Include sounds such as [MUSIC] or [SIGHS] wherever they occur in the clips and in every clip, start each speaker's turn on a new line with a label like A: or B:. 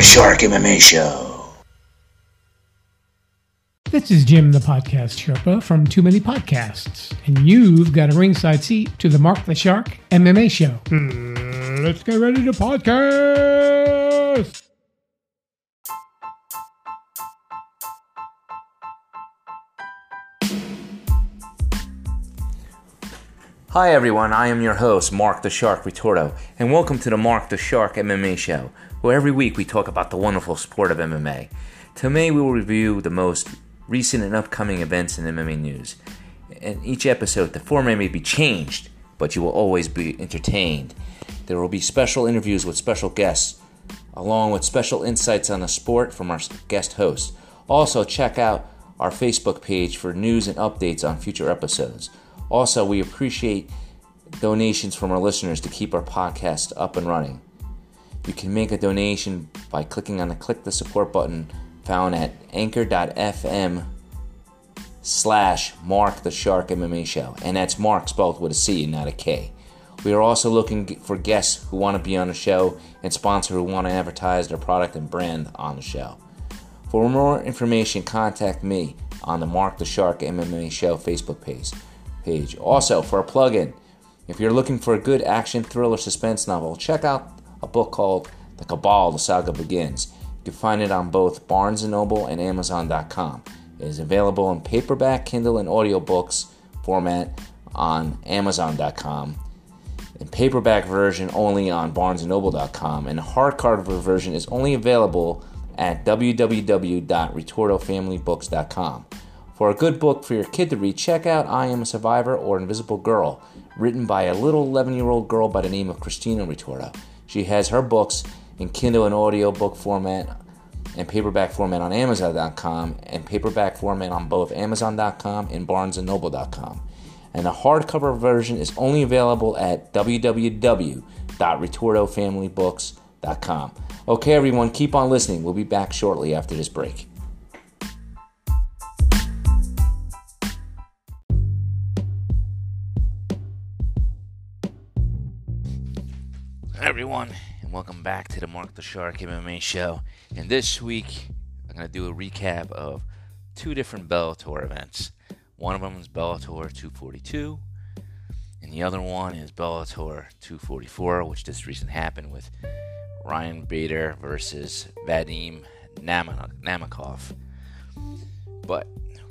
A: Mark the Shark MMA Show.
B: This is Jim, the podcast Sherpa from Too Many Podcasts, and you've got a ringside seat to the Mark the Shark MMA Show. Hmm, let's get ready to podcast.
C: Hi everyone, I am your host, Mark the Shark Ritorto, and welcome to the Mark the Shark MMA Show, where every week we talk about the wonderful sport of MMA. Today we will review the most recent and upcoming events in MMA news. In each episode, the format may be changed, but you will always be entertained. There will be special interviews with special guests, along with special insights on the sport from our guest hosts. Also, check out our Facebook page for news and updates on future episodes. Also, we appreciate donations from our listeners to keep our podcast up and running. You can make a donation by clicking on the click the support button found at anchor.fm slash Mark the Shark MMA Show. And that's Mark spelled with a C and not a K. We are also looking for guests who want to be on the show and sponsors who want to advertise their product and brand on the show. For more information, contact me on the Mark the Shark MMA Show Facebook page page. Also, for a plug-in, if you're looking for a good action thriller suspense novel, check out a book called The Cabal: The Saga Begins. You can find it on both Barnes & Noble and Amazon.com. It is available in paperback, Kindle, and audiobooks format on Amazon.com. In paperback version only on BarnesandNoble.com, and hardcover version is only available at www.ritortofamilybooks.com. For a good book for your kid to read, check out I Am a Survivor or Invisible Girl, written by a little 11 year old girl by the name of Christina Ritorto. She has her books in Kindle and audio book format and paperback format on Amazon.com and paperback format on both Amazon.com and BarnesandNoble.com. And the hardcover version is only available at www.ritortofamilybooks.com. Okay, everyone, keep on listening. We'll be back shortly after this break. Everyone, and welcome back to the Mark the Shark MMA show. And this week, I'm going to do a recap of two different Bellator events. One of them is Bellator 242, and the other one is Bellator 244, which just recently happened with Ryan Bader versus Vadim Nemkov. But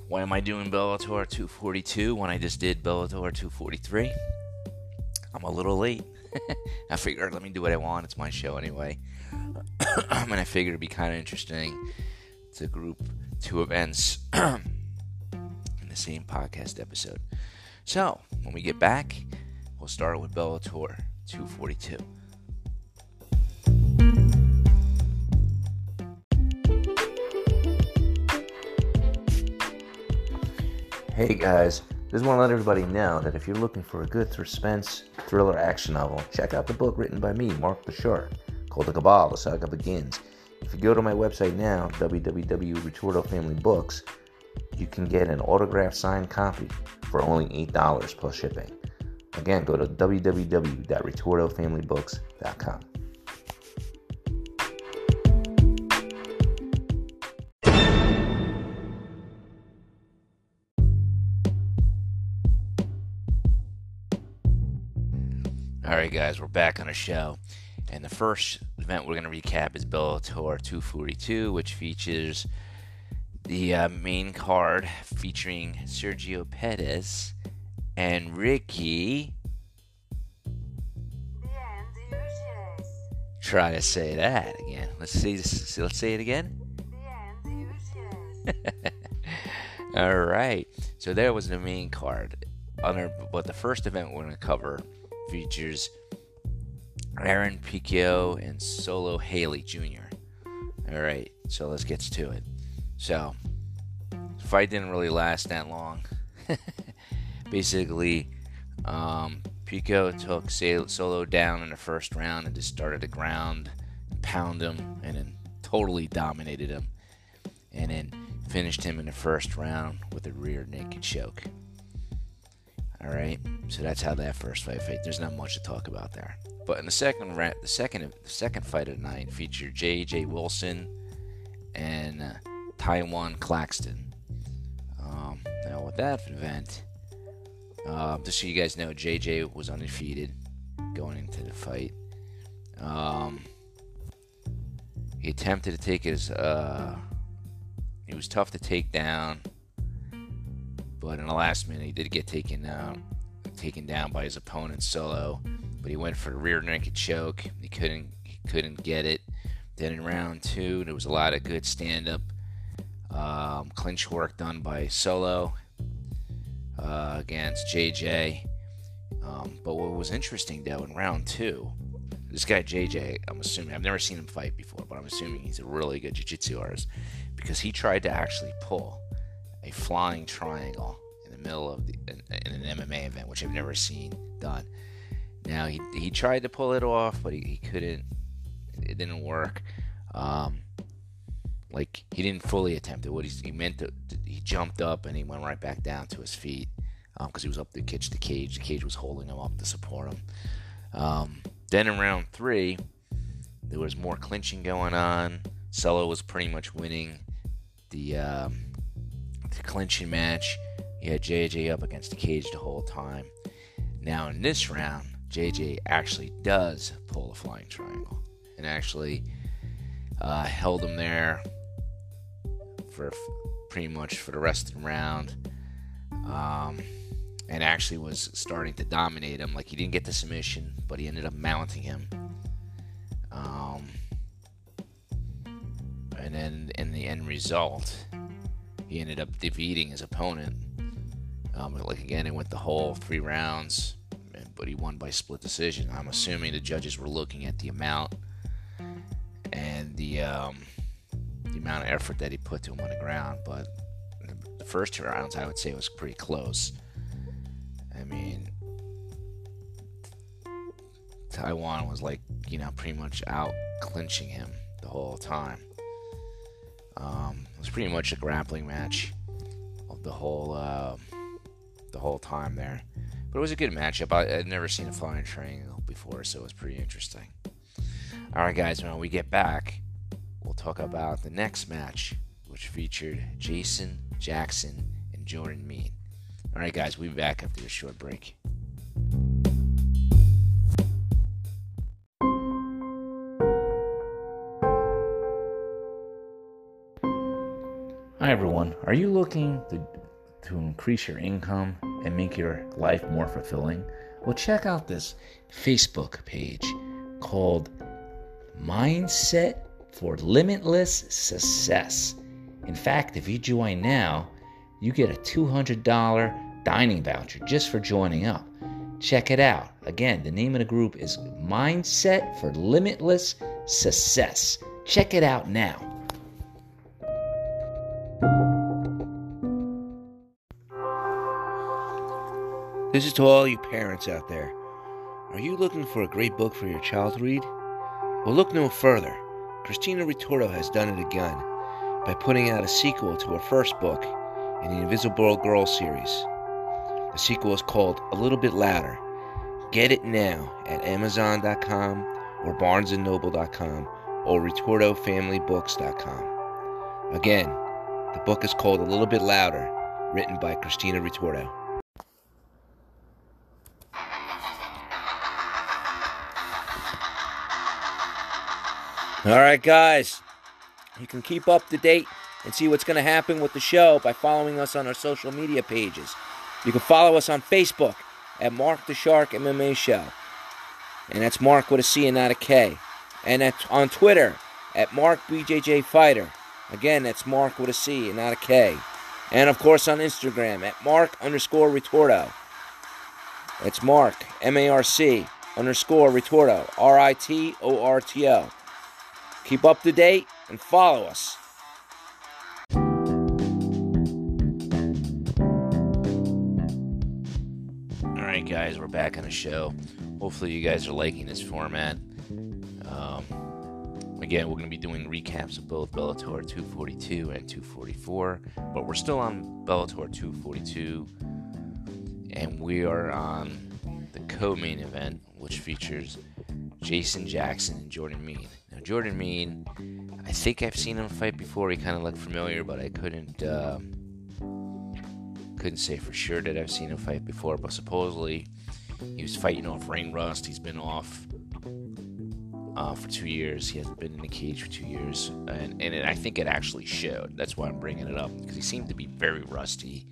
C: why am I doing Bellator 242 when I just did Bellator 243? I'm a little late. [LAUGHS] I figured let me do what I want. It's my show anyway. [COUGHS] and I figured it'd be kind of interesting to group two events [COUGHS] in the same podcast episode. So when we get back, we'll start with Bellator 242. Hey guys, just want to let everybody know that if you're looking for a good suspense thriller action novel, check out the book written by me, Mark the Shark, called The Cabal: The Saga Begins. If you go to my website now, www.ritortofamilybooks, you can get an autographed signed copy for only $8 plus shipping. Again, go to www.ritortofamilybooks.com. All right, guys, we're back on the show. And the first event we're going to recap is Bellator 242, which features the uh, main card featuring Sergio Pettis and Ricky. Try to say that again. Let's see. Let's say it again. [LAUGHS] All right. So there was the main card. Under, but the first event we're going to cover features Aaron Pico and Solo Hatley Jr. All right, so let's get to it. So, the fight didn't really last that long. [LAUGHS] Basically, um, Pico took Solo down in the first round and just started to ground, pound him, and then totally dominated him. And then finished him in the first round with a rear naked choke. All right, so that's how that first fight fight. There's not much to talk about there. But in the second the second the second fight of the night featured J.J. Wilson and uh, Tywan Claxton. Um, now with that event, uh, just so you guys know, J.J. was undefeated going into the fight. Um, he attempted to take his. Uh, he was tough to take down, but in the last minute, he did get taken taken down by his opponent solo. But he went for a rear naked choke. He couldn't. He couldn't get it. Then in round two, there was a lot of good stand-up um, clinch work done by Solo uh, against JJ. Um, but what was interesting though in round two this guy JJ, I'm assuming I've never seen him fight before, but I'm assuming he's a really good jiu-jitsu artist because he tried to actually pull a flying triangle in the middle of the, in, in an MMA event, which I've never seen done. Now he he tried to pull it off, but he, he couldn't. It didn't work. Um, like he didn't fully attempt it. What he, he meant to, he jumped up and he went right back down to his feet because um, he was up to catch the cage. The cage was holding him up to support him. Um, then in round three, there was more clinching going on. Solo was pretty much winning the, um, the clinching match. He had JJ up against the cage the whole time. Now in this round, JJ actually does pull a flying triangle and actually uh, held him there for pretty much for the rest of the round. Um, and actually was starting to dominate him. Like he didn't get the submission, but he ended up mounting him. Um, and then in the end result, he ended up defeating his opponent. Um, like again, it went the whole three rounds, but he won by split decision. I'm assuming the judges were looking at the amount and the um, the amount of effort that he put to him on the ground. But the first two rounds, I would say, was pretty close. I mean, Tywan was like, you know, pretty much out clinching him the whole time. Um, was pretty much a grappling match of the whole uh, the whole time there. But it was a good matchup. I, would never seen a flying triangle before, so it was pretty interesting. All right, guys, when we get back, we'll talk about the next match, which featured Jason Jackson and Jordan Mein. All right, guys, we'll be back after this short break. Hi, everyone. Are you looking to, to increase your income and make your life more fulfilling? Well, check out this Facebook page called Mindset for Limitless Success. In fact, if you join now, you get a $200 dining voucher just for joining up. Check it out. Again, the name of the group is Mindset for Limitless Success. Check it out now.
D: This is to all you parents out there. Are you looking for a great book for your child to read? Well, look no further. Christina Ritorto has done it again by putting out a sequel to her first book, in the Invisible Girl series. The sequel is called A Little Bit Louder. Get it now at Amazon.com or BarnesandNoble.com or RitortoFamilyBooks.com. Again, the book is called A Little Bit Louder, written by Christina Ritorto. All right, guys, you can keep up to date and see what's going to happen with the show by following us on our social media pages. You can follow us on Facebook at Mark the Shark MMA Show. And that's Mark with a C and not a K. And on Twitter at Mark BJJ Fighter. Again, that's Mark with a C and not a K. And of course on Instagram at Mark underscore ritorto. It's Mark, M A R C underscore ritorto, R I T O R T O. Keep up to date and follow us.
C: All right, guys, we're back on the show. Hopefully, you guys are liking this format. Um, again, we're going to be doing recaps of both Bellator 242 and 244, but we're still on Bellator 242. and we are on the co-main event, which features Jason Jackson and Jordan Mein. Now, Jordan Mein, I think I've seen him fight before. He kind of looked familiar, but I couldn't uh, couldn't say for sure that I've seen him fight before. But supposedly, he was fighting off Rain rust. He's been off uh, for two years. He hasn't been in the cage for two years, and and it, I think it actually showed. That's why I'm bringing it up because he seemed to be very rusty.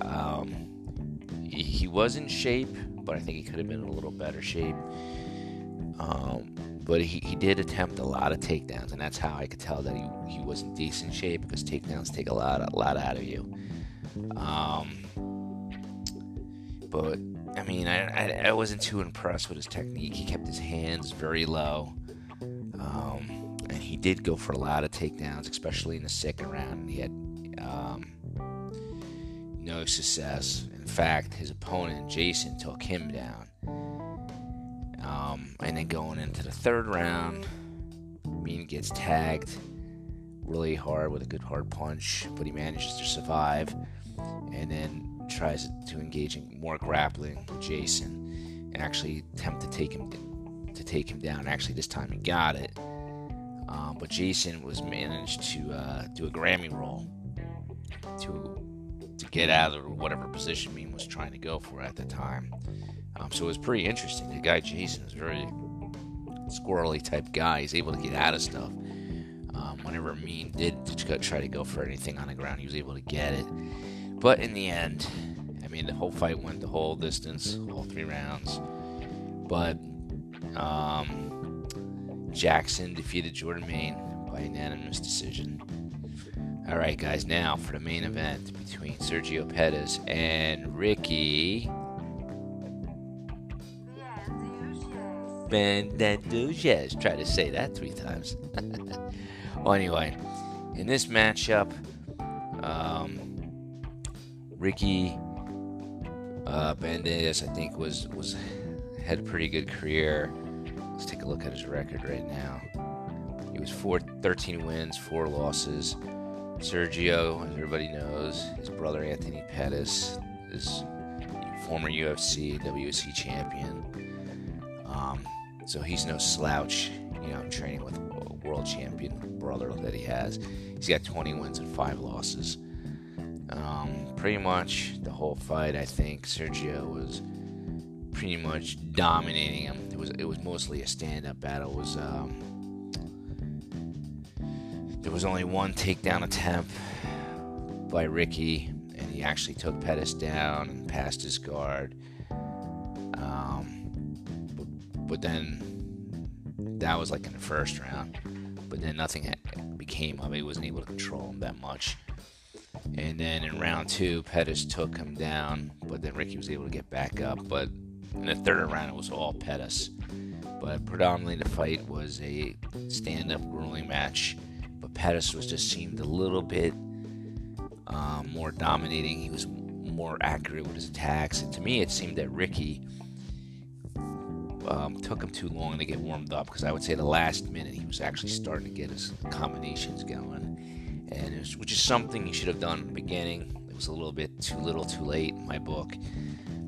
C: Um, he, he was in shape, but I think he could have been in a little better shape. Um, but he, he did attempt a lot of takedowns, and that's how I could tell that he, he was in decent shape because takedowns take a lot a lot out of you. Um, but I mean, I, I, I, wasn't too impressed with his technique. He kept his hands very low, um, and he did go for a lot of takedowns, especially in the second round. He had um, no success. In fact, his opponent Jason took him down. Um, and then going into the third round, Mein gets tagged really hard with a good hard punch, but he manages to survive. And then tries to engage in more grappling with Jason and actually attempt to take him to take him down. Actually, this time he got it, um, but Jason was managed to uh, do a granby roll to to get out of whatever position Mein was trying to go for at the time. Um, so it was pretty interesting. The guy Jason is very squirrely type guy. He's able to get out of stuff. Um, whenever Mein did try to go for anything on the ground, he was able to get it. But in the end, I mean, the whole fight went the whole distance, all three rounds. But um, Jackson defeated Jordan Mein by unanimous decision. All right, guys, now for the main event between Sergio Pettis and Ricky Bandejas. Try to say that three times. [LAUGHS] well, anyway, in this matchup, um, Ricky uh, I think, was was had a pretty good career. Let's take a look at his record right now. He was four, 13 wins, four losses. Sergio, as everybody knows, his brother Anthony Pettis is former UFC, WEC champion. Um, so he's no slouch, you know, training with a world champion brother that he has. He's got 20 wins and five losses. Um, pretty much the whole fight, I think Sergio was pretty much dominating him. It was it was mostly a stand-up battle. It was um, there was only one takedown attempt by Ricky, and he actually took Pettis down and passed his guard. But, then that was like in the first round. But then nothing became of it. He wasn't able to control him that much. And then in round two, Pettis took him down, but then Ricky was able to get back up. But in the third round, it was all Pettis. But predominantly, the fight was a stand-up grueling match. But Pettis was just seemed a little bit um, more dominating. He was more accurate with his attacks, and to me, it seemed that Ricky um, took him too long to get warmed up. Because I would say the last minute, he was actually starting to get his combinations going and was, which is something you should have done in the beginning. It was a little bit too little, too late in my book.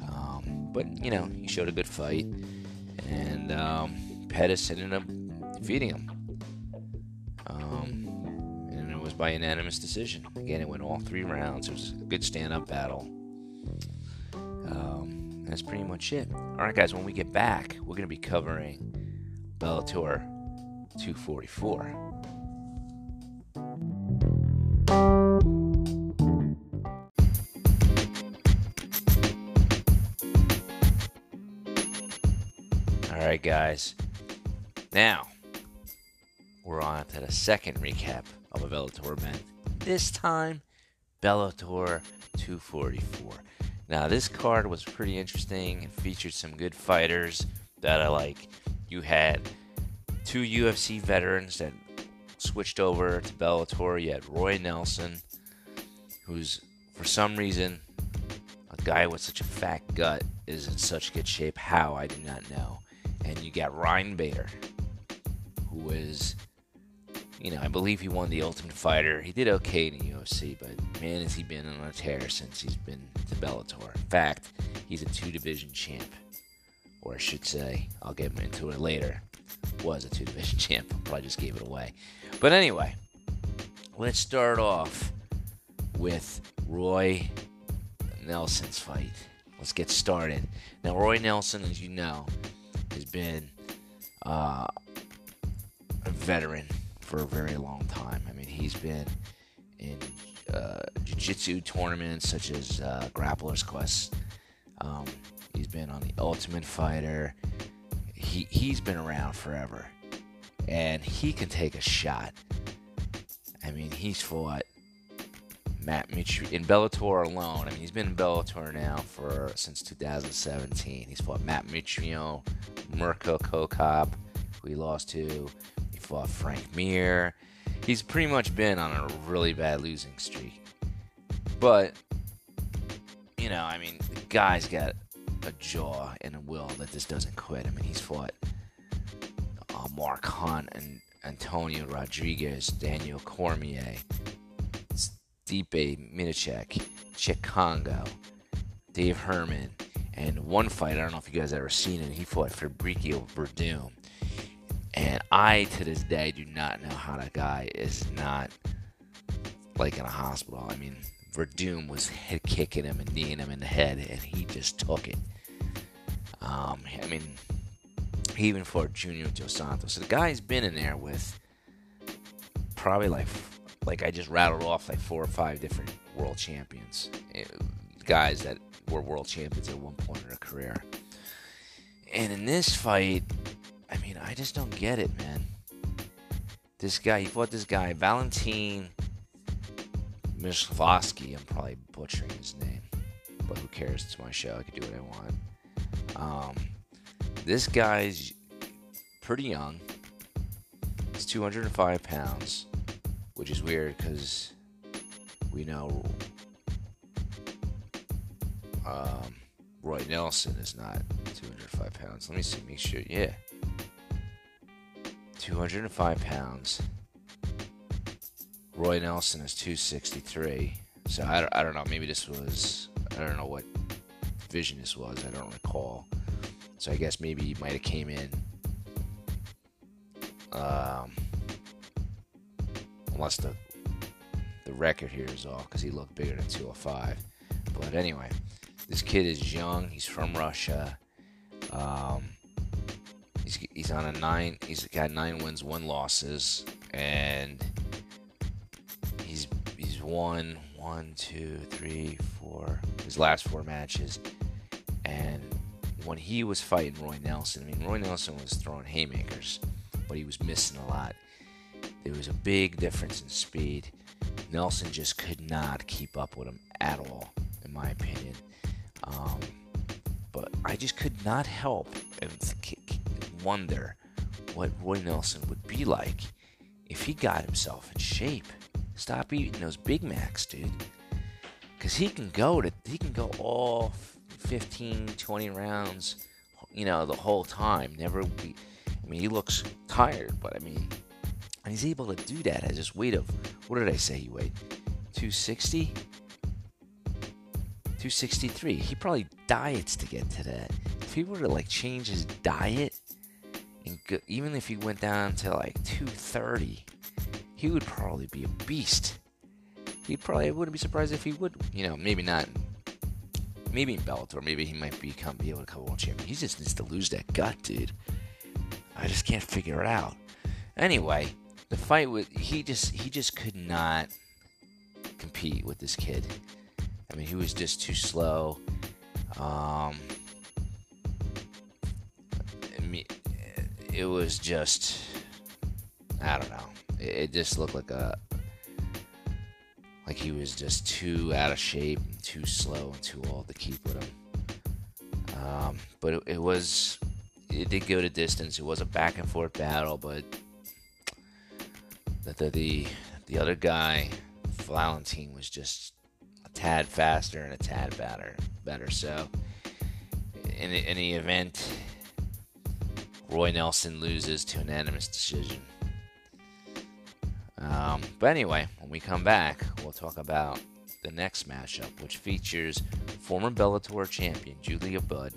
C: Um, but you know, he showed a good fight, and um, Pettis ended up defeating him. Um, and it was by unanimous decision. Again, it went all three rounds. It was a good stand-up battle. That's pretty much it. All right, guys. When we get back, we're going to be covering Bellator 244. All right, guys. Now, we're on to the second recap of a Bellator event. This time, Bellator 244. Now, this card was pretty interesting. It featured some good fighters that I like. You had two UFC veterans that switched over to Bellator. You had Roy Nelson, who's for some reason a guy with such a fat gut is in such good shape. How I do not know and you got Ryan Bader, who is you know, I believe he won the Ultimate Fighter. He did okay in the UFC, but man, has he been on a tear since he's been to Bellator. In fact, he's a two-division champ, or I should say, I'll get into it later. Was a two-division [LAUGHS] champ. Probably just gave it away. But anyway, let's start off with Roy Nelson's fight. Let's get started. Now, Roy Nelson, as you know, has been uh, a veteran for a very long time. I mean, he's been in uh, jiu-jitsu tournaments such as uh, Grappler's Quest. Um, he's been on the Ultimate Fighter. He he's been around forever, and he can take a shot. I mean, he's fought Matt Mitrione in Bellator alone. I mean, he's been in Bellator now for since 2017. He's fought Matt Mitrione, Mirko Cro Cop, who he lost to. Frank Mir. He's pretty much been on a really bad losing streak. But you know, I mean, the guy's got a jaw and a will that just doesn't quit. I mean, he's fought uh, Mark Hunt and Antonio Rodriguez, Daniel Cormier, Stipe Miocic, Cheick Kongo, Dave Herman, and one fight, I don't know if you guys ever seen it, he fought Fabricio Werdum. And I, to this day, do not know how that guy is not like in a hospital. I mean, Werdum was head kicking him and kneeing him in the head, and he just took it. Um, I mean, even for Junior Dos Santos. So the guy's been in there with probably like, like I just rattled off like four or five different world champions, eh, guys that were world champions at one point in their career. And in this fight, mean, I just don't get it, man. This guy, he fought this guy, Valentin Mislavsky. I'm probably butchering his name, but who cares? It's my show. I can do what I want. Um, this guy's pretty young. He's 205 pounds, which is weird because we know um, Roy Nelson is not 205 pounds. Let me see, make sure. Yeah. 205 pounds. Roy Nelson is 263. So I don't, I don't know. Maybe this was, I don't know what division this was. I don't recall. So I guess maybe he might have came in. Um, unless the the record here is off because he looked bigger than 205. But anyway, this kid is young. He's from Russia. Um, he's on a nine. He's got nine wins, one losses, and he's he's won one, two, three, four. His last four matches, and when he was fighting Roy Nelson, I mean Roy Nelson was throwing haymakers, but he was missing a lot. There was a big difference in speed. Nelson just could not keep up with him at all, in my opinion. Um, but I just could not help wonder what Roy Nelson would be like if he got himself in shape. Stop eating those Big Macs, dude. Cause he can go to he can go all 15, 20 rounds, you know, the whole time. Never be. I mean, he looks tired, but I mean, and he's able to do that at his weight of what did I say he weighed? 260. 263. He probably diets to get to that. If he were to like change his diet, even if he went down to like 230, he would probably be a beast. He probably wouldn't be surprised if he would, you know, maybe not. Maybe in Bellator, maybe he might become be able to become world champion. He just needs to lose that gut, dude. I just can't figure it out. Anyway, the fight with he just he just could not compete with this kid. I mean, he was just too slow. Um, it was just, I don't know. It just looked like a, like he was just too out of shape, and too slow, and too old to keep with him. Um, but it, it was, it did go to distance. It was a back and forth battle, but the the the, the other guy, Valentin, was just a tad faster and a tad better. Better. So, in, in the event, Roy Nelson loses to unanimous decision. Um, but anyway, when we come back, we'll talk about the next matchup, which features former Bellator champion Julia Budd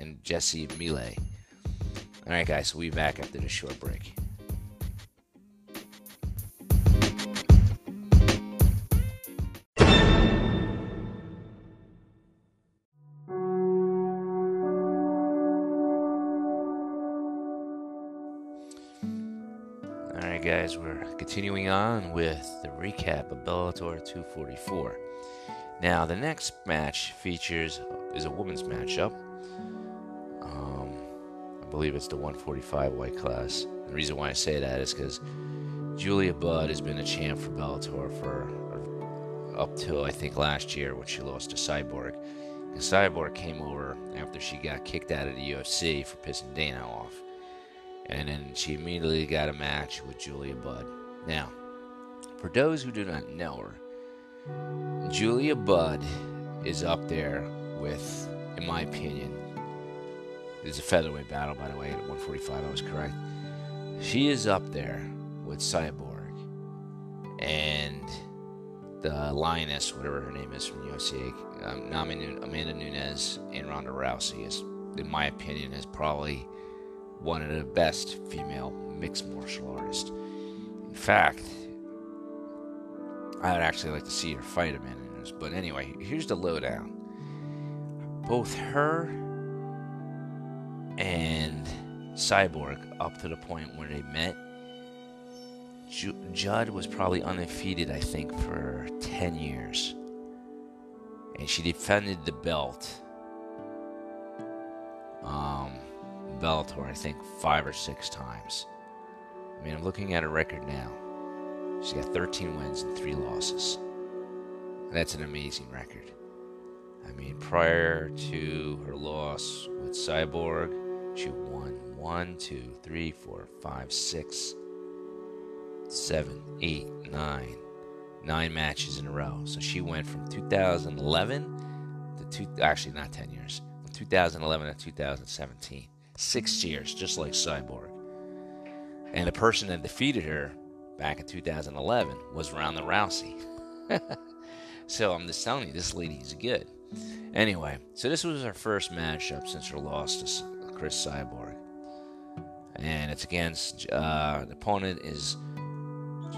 C: and Jesse Mille. All right, guys, we'll be back after this short break. Guys, we're continuing on with the recap of Bellator 244. Now, the next match features is a women's matchup. Um, I believe it's the 145 weight class. The reason why I say that is because Julia Budd has been a champ for Bellator for up till I think last year when she lost to Cyborg. And Cyborg came over after she got kicked out of the UFC for pissing Dana off. And then she immediately got a match with Julia Budd. Now, for those who do not know her, Julia Budd is up there with, in my opinion, it's a featherweight battle, by the way, at 145, I was correct. She is up there with Cyborg and the Lioness, whatever her name is from UFC, um, Amanda Nunes and Ronda Rousey is, in my opinion, is probably one of the best female mixed martial artists. In fact, I would actually like to see her fight Amanda Nunes. But anyway, here's the lowdown. Both her and Cyborg, up to the point where they met, Judd was probably undefeated, I think, for 10 years. And she defended the belt. Um, Bellator, I think, five or six times. I mean, I'm looking at her record now. She's got 13 wins and three losses. That's an amazing record. I mean, prior to her loss with Cyborg, she won one, two, three, four, five, six, seven, eight, nine, nine matches in a row. So she went from 2011 to two, actually not 10 years, from 2011 to 2017, six years, just like Cyborg. And the person that defeated her back in 2011 was Ronda Rousey. [LAUGHS] so I'm just telling you, this lady is good. Anyway, so this was her first matchup since her loss to Cris Cyborg. And it's against, uh, the opponent is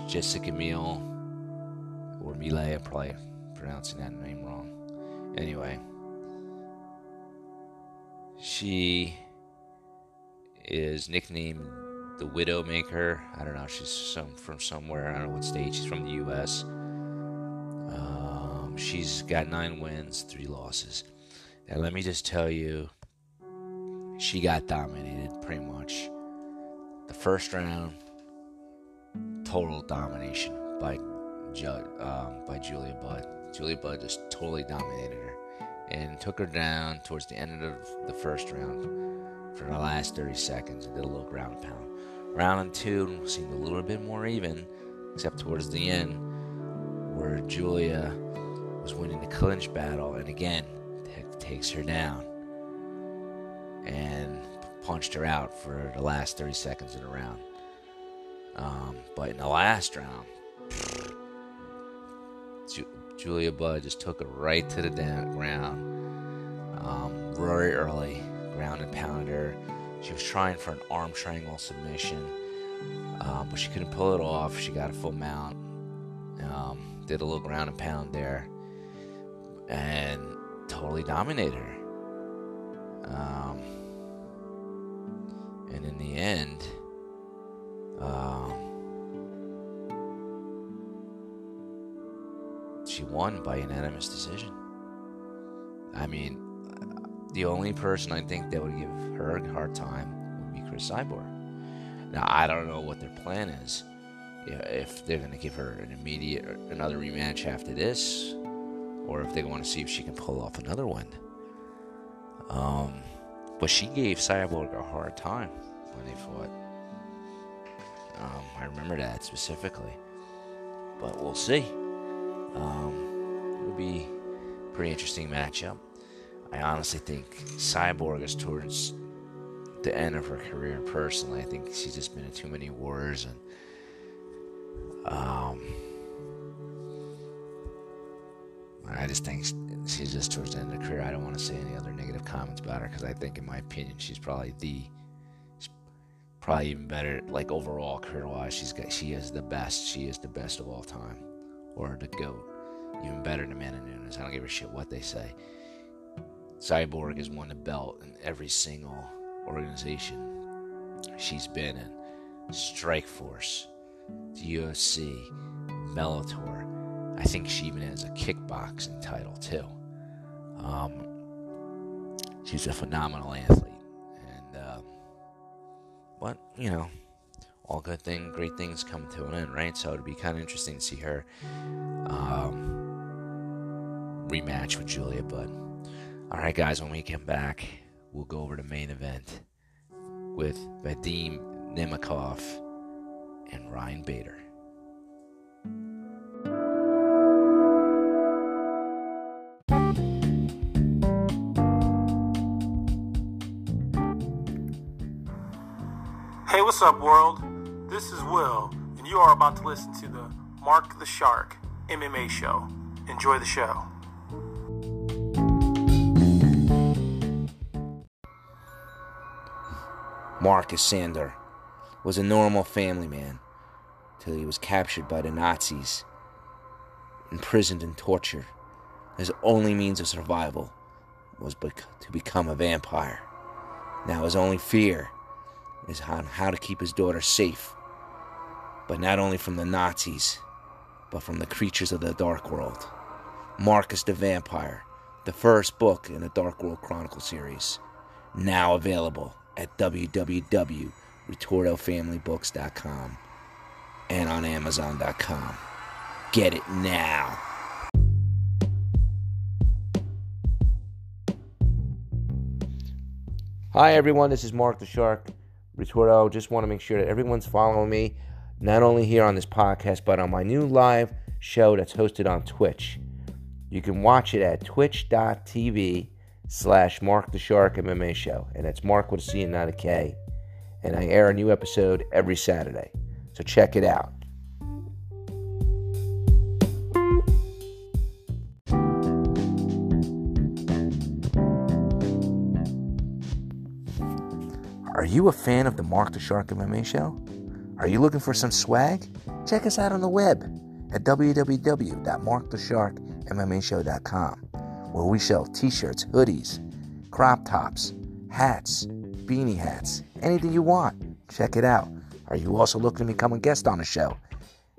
C: Jessica Meal, or Mille, I'm probably pronouncing that name wrong. Anyway, she is nicknamed the Widowmaker. I don't know. She's some from somewhere. I don't know what state. She's from the U.S. Um, she's got nine wins, three losses. And let me just tell you, she got dominated pretty much. The first round, total domination by Judd, um, by Julia Budd. Julia Budd just totally dominated her and took her down towards the end of the first round for the last 30 seconds and did a little ground pound. Round two seemed a little bit more even, except towards the end, where Julia was winning the clinch battle and again t- takes her down and punched her out for the last 30 seconds of the round. Um, but in the last round, [SNIFFS] Ju- Julia Budd just took her right to the ground. Um, very early, ground and pounded her. She was trying for an arm triangle submission, um, but she couldn't pull it off. She got a full mount. Um, did a little ground and pound there, and totally dominated her. Um, and in the end, um, she won by unanimous decision. I mean, the only person I think that would give her a hard time would be Cris Cyborg. Now, I don't know what their plan is. If they're going to give her an immediate, another rematch after this, or if they want to see if she can pull off another one. Um, but she gave Cyborg a hard time when they fought. Um, I remember that specifically. But we'll see. Um, it'll be a pretty interesting matchup. I honestly think Cyborg is towards the end of her career personally. I think she's just been in too many wars and Um, I just think she's just towards the end of her career. I don't want to say any other negative comments about her because I think, in my opinion, she's probably the, she's probably even better. Like overall career wise, she's got she is the best. She is the best of all time, or the goat. Even better than Amanda Nunes. I don't give a shit what they say. Cyborg has won a belt in every single organization she's been in. Strikeforce, UFC, Bellator. I think she even has a kickboxing title too. Um, she's a phenomenal athlete, and uh, but you know, all good thing, great things come to an end, right? So it'd be kind of interesting to see her um, rematch with Julia Budd. All right, guys, when we come back, we'll go over the main event with Vadim Nemkov and Ryan Bader.
E: Hey, what's up, world? This is Will, and you are about to listen to the Mark the Shark MMA show. Enjoy the show.
C: Marcus Sander was a normal family man till he was captured by the Nazis, imprisoned and tortured. His only means of survival was bec- to become a vampire. Now his only fear is on how to keep his daughter safe, but not only from the Nazis, but from the creatures of the Dark World. Marcus the Vampire, the first book in the Dark World Chronicle series, now available at www.retortofamilybooks.com and on amazon.com. Get it now. Hi everyone, this is Mark the Shark. Ritorto, just want to make sure that everyone's following me, not only here on this podcast, but on my new live show that's hosted on Twitch. You can watch it at twitch.tv slash Mark the Shark MMA show. And it's Mark with a C and not a K. And I air a new episode every Saturday. So check it out. Are you a fan of the Mark the Shark MMA show? Are you looking for some swag? Check us out on the web at www.markthesharkmmashow.com where we sell t-shirts, hoodies, crop tops, hats, beanie hats, anything you want. Check it out. Are you also looking to become a guest on the show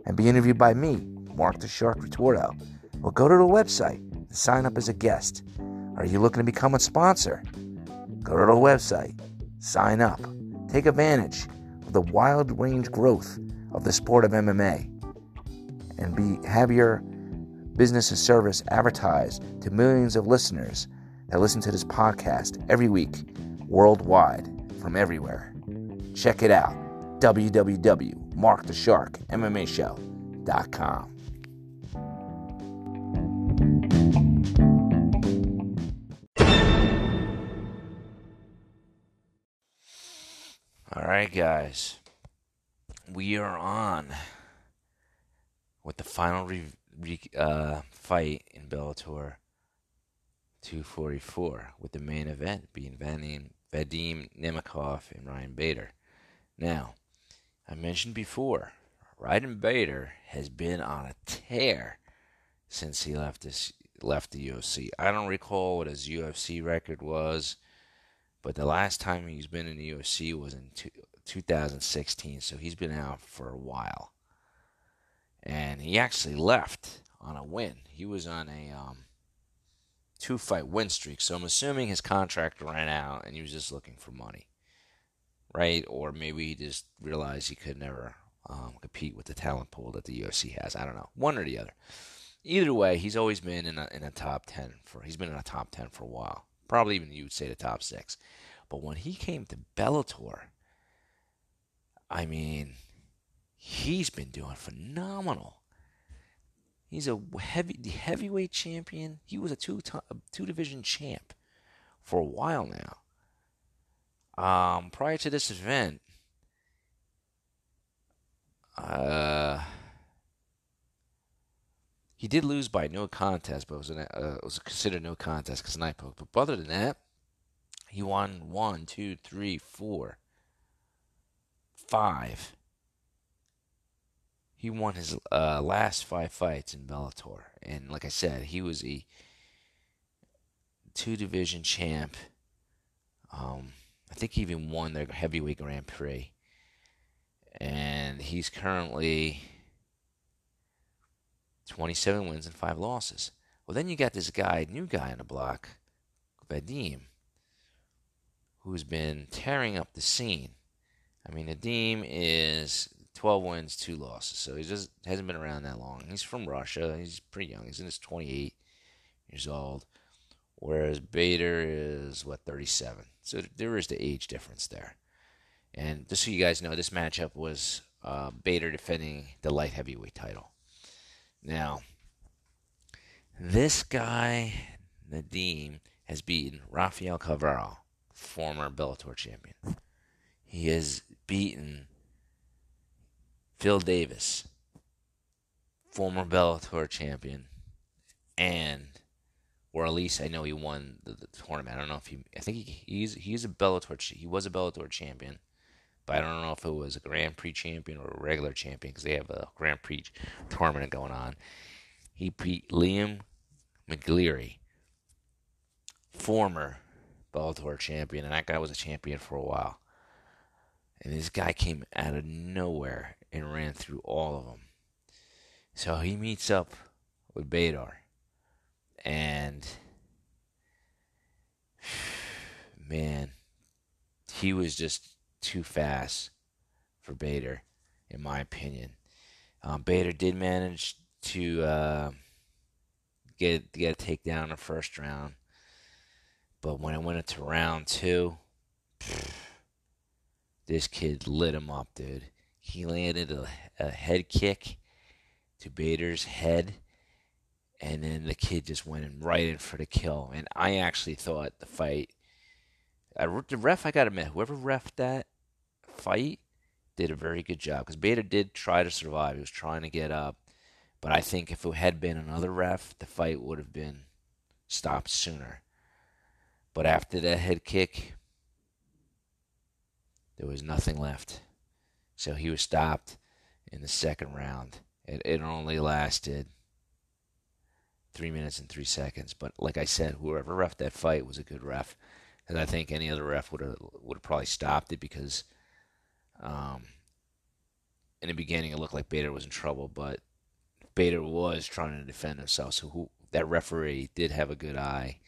C: and be interviewed by me, Mark the Shark Ritorto? Well, go to the website and sign up as a guest. Are you looking to become a sponsor? Go to the website, sign up, take advantage of the wild range growth of the sport of MMA, and be have your business and service advertised to millions of listeners that listen to this podcast every week worldwide from everywhere. Check it out www.markthesharkmmashow.com. All right, guys. We are on with the final re- re- uh, fight in Bellator 244, with the main event being Vadim, Vadim and Ryan Bader. Now, I mentioned before, Ryan Bader has been on a tear since he left this left the UFC. I don't recall what his UFC record was, but the last time he's been in the UFC was in two, 2016, so he's been out for a while. And he actually left on a win. He was on a um, two fight win streak, so I'm assuming his contract ran out and he was just looking for money, right? Or maybe he just realized he could never um, compete with the talent pool that the UFC has. I don't know, one or the other. Either way, he's always been in a in a top ten for. He's been in a top ten for a while. Probably even you would say the top six. But when he came to Bellator, I mean, he's been doing phenomenal. He's a heavy the heavyweight champion. He was a two two division champ for a while now. Um, prior to this event, uh, He did lose by no contest, but it was, an, uh, it was considered no contest because night poke. But other than that, he won one, two, three, four, five. He won his uh, last five fights in Bellator, and like I said, he was a two division champ. Um, I think he even won their heavyweight Grand Prix, and he's currently 27 wins and five losses. Well, then you got this guy, new guy on the block, Vadim, who's been tearing up the scene. I mean, Vadim is 12 wins, two losses, so he just hasn't been around that long. He's from Russia. He's pretty young. He's in his 28 years old, whereas Bader is what 37. So there is the age difference there. And just so you guys know, this matchup was uh, Bader defending the light heavyweight title. Now, this guy, Vadim, has beaten Rafael Carvalho, former Bellator champion. He has beaten Phil Davis, former Bellator champion, and or at least I know he won the, the tournament. I don't know if he. I think he, he's he's a Bellator. He was a Bellator champion, but I don't know if it was a Grand Prix champion or a regular champion because they have a Grand Prix tournament going on. He beat Liam McGeary, former Bellator champion, and that guy was a champion for a while. And this guy came out of nowhere and ran through all of them. So he meets up with Bader. And [SIGHS] man, he was just too fast for Bader, in my opinion. Um, Bader did manage to uh, get get a takedown in the first round, but when it went into round two, pff, [SIGHS] this kid lit him up, dude. He landed a, a head kick to Bader's head, and then the kid just went in right in for the kill. And I actually thought the fight. I, the ref, I gotta admit, whoever ref that fight did a very good job because Bader did try to survive. He was trying to get up, but I think if it had been another ref, the fight would have been stopped sooner. But after that head kick, there was nothing left. So he was stopped in the second round. It, it only lasted three minutes and three seconds. But like I said, whoever ref that fight was a good ref, and I think any other ref would have would have probably stopped it because, um, in the beginning it looked like Bader was in trouble, but Bader was trying to defend himself. So who that referee did have a good eye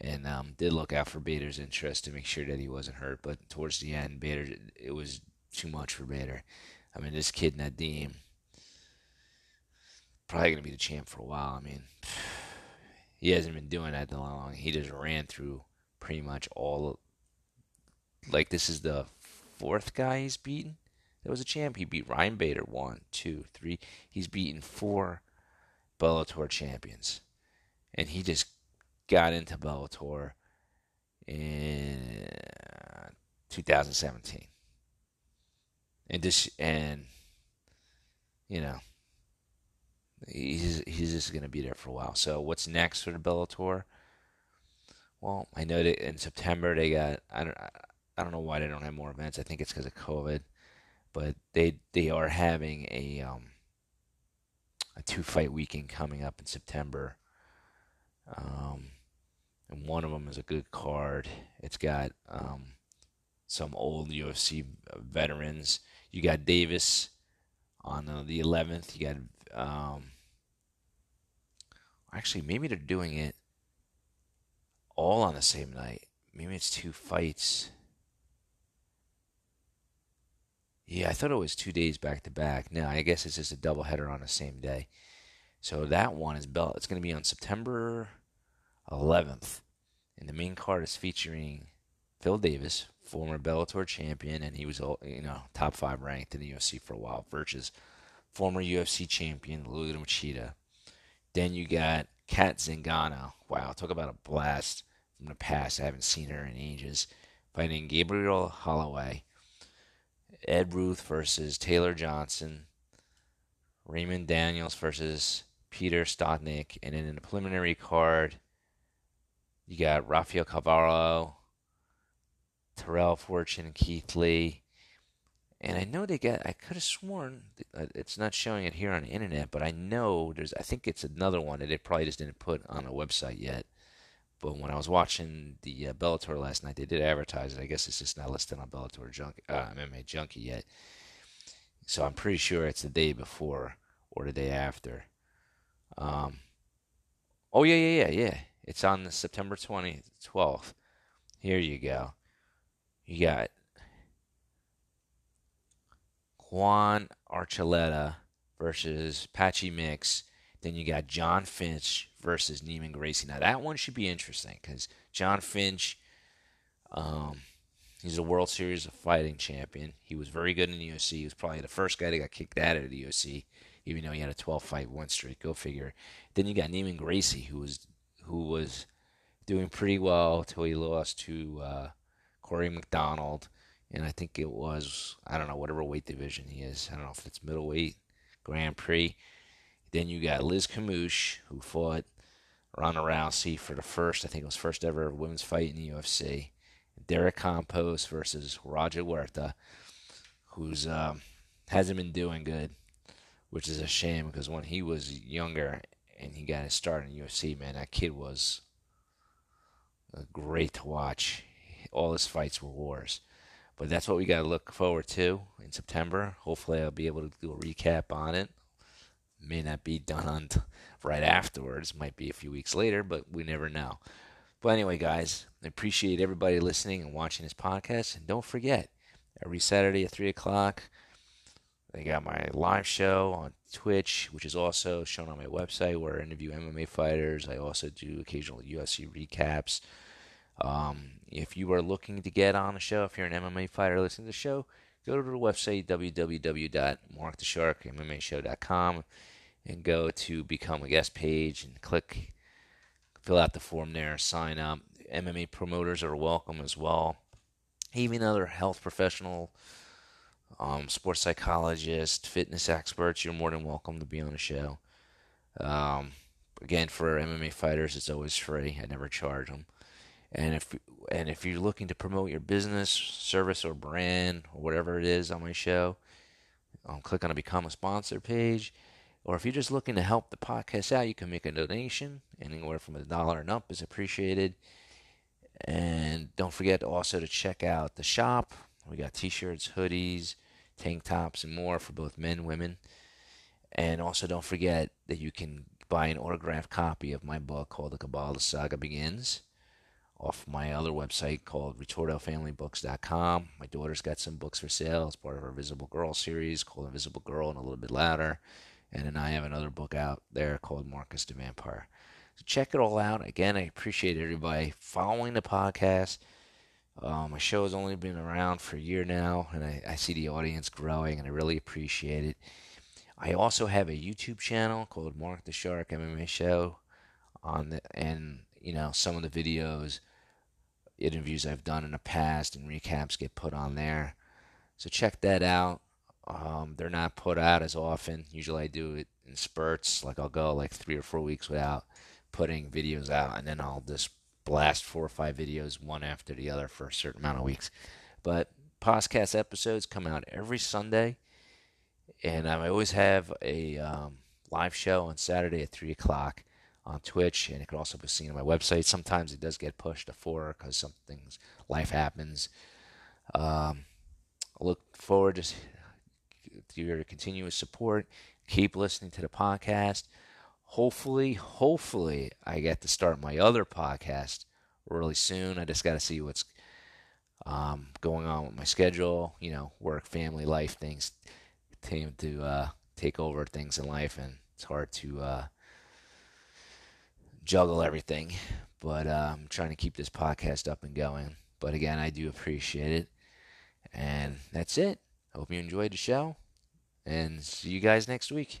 C: and um, did look out for Bader's interest to make sure that he wasn't hurt. But towards the end, Bader it was too much for Bader. I mean, this kid Vadim probably gonna be the champ for a while. I mean, [SIGHS] he hasn't been doing that that long. He just ran through pretty much all. Like this is the fourth guy he's beaten. That was a champ. He beat Ryan Bader one, two, three. He's beaten four Bellator champions, and he just got into Bellator in 2017. And this and you know he's he's just going to be there for a while. So what's next for the Bellator? Well, I know that in September they got I don't I don't know why they don't have more events. I think it's because of COVID, but they they are having a um a two fight weekend coming up in September. Um, and one of them is a good card. It's got um, some old UFC veterans. You got Davis on uh, the 11th. You got um, actually maybe they're doing it all on the same night. Maybe it's two fights. Yeah, I thought it was two days back to back. No, I guess it's just a double header on the same day. So that one is Bell. It's going to be on September 11th. And the main card is featuring Phil Davis, former Bellator champion, and he was uh, you know top five ranked in the UFC for a while, versus former UFC champion Lyoto Machida. Then you got Cat Zingano. Wow, talk about a blast from the past. I haven't seen her in ages. Fighting Gabrielle Holloway, Ed Ruth versus Taylor Johnson, Raymond Daniels versus Peter Stotnick, and then in the preliminary card, you got Rafael Carvalho, Tyrrell Fortune, Keith Lee. And I know they got, I could have sworn, uh, it's not showing it here on the internet, but I know there's, I think it's another one that they probably just didn't put on a website yet. But when I was watching the uh, Bellator last night, they did advertise it. I guess it's just not listed on Bellator Junkie, uh, MMA Junkie yet. So I'm pretty sure it's the day before or the day after. Um, oh yeah, yeah, yeah, yeah. It's on the September 20th, 12th. Here you go. You got Juan Archuleta versus Patchy Mix. Then you got Jon Fitch versus Neiman Gracie. Now that one should be interesting because Jon Fitch, um, he's a World Series of Fighting champion. He was very good in the UFC. He was probably the first guy that got kicked out of the UFC, even though he had a 12 fight win streak. Go figure. Then you got Neiman Gracie, who was who was doing pretty well until he lost to uh, Rory MacDonald, and I think it was I don't know whatever weight division he is. I don't know if it's middleweight, Grand Prix. Then you got Liz Carmouche, who fought Ronda Rousey for the first, I think it was first ever women's fight in the UFC. Derek Campos versus Roger Huerta, who's um, hasn't been doing good, which is a shame because when he was younger and he got his start in UFC, man, that kid was a great to watch. All his fights were wars. But that's what we got to look forward to in September. Hopefully, I'll be able to do a recap on it. May not be done on t- right afterwards. Might be a few weeks later, but we never know. But anyway, guys, I appreciate everybody listening and watching this podcast. And don't forget, every Saturday at 3 o'clock, I got my live show on Twitch, which is also shown on my website where I interview MMA fighters. I also do occasional UFC recaps. Um, if you are looking to get on a show, if you're an MMA fighter listening to the show, go to the website www.markthesharkmmashow.com and go to become a guest page and click fill out the form there sign up. Mma promoters are welcome as well. Even other health professional um, sports psychologists fitness experts you're more than welcome to be on the show. Um, again for mma fighters it's always free. I never charge them and if and if you're looking to promote your business, service, or brand, or whatever it is on my show, um, click on the Become a Sponsor page. Or if you're just looking to help the podcast out, you can make a donation. Anywhere from a dollar and up is appreciated. And don't forget also to check out the shop. We got t-shirts, hoodies, tank tops, and more for both men and women. And also don't forget that you can buy an autographed copy of my book called The Cabal: The Saga Begins off my other website called ritortofamilybooks.com. My daughter's got some books for sale as part of her Visible Girl series called Invisible Girl and a little bit louder. And then I have another book out there called Marcus the Vampire. So check it all out. Again, I appreciate everybody following the podcast. Uh, my show has only been around for a year now, and I, I see the audience growing, and I really appreciate it. I also have a YouTube channel called Mark the Shark MMA Show on the, and you know some of the videos interviews I've done in the past and recaps get put on there. So check that out. Um, they're not put out as often. Usually I do it in spurts. Like I'll go like three or four weeks without putting videos out, and then I'll just blast four or five videos one after the other for a certain amount of weeks. But podcast episodes come out every Sunday, and I always have a um, live show on Saturday at three o'clock on Twitch, and it can also be seen on my website. Sometimes it does get pushed to four because some things, life happens. Um, I look forward to, to your continuous support. Keep listening to the podcast. Hopefully, hopefully, I get to start my other podcast really soon. I just got to see what's um, going on with my schedule. You know, work, family, life things tend to uh, take over things in life, and it's hard to uh, juggle everything, but uh, I'm trying to keep this podcast up and going. But again, I do appreciate it. And that's it. Hope you enjoyed the show. And see you guys next week.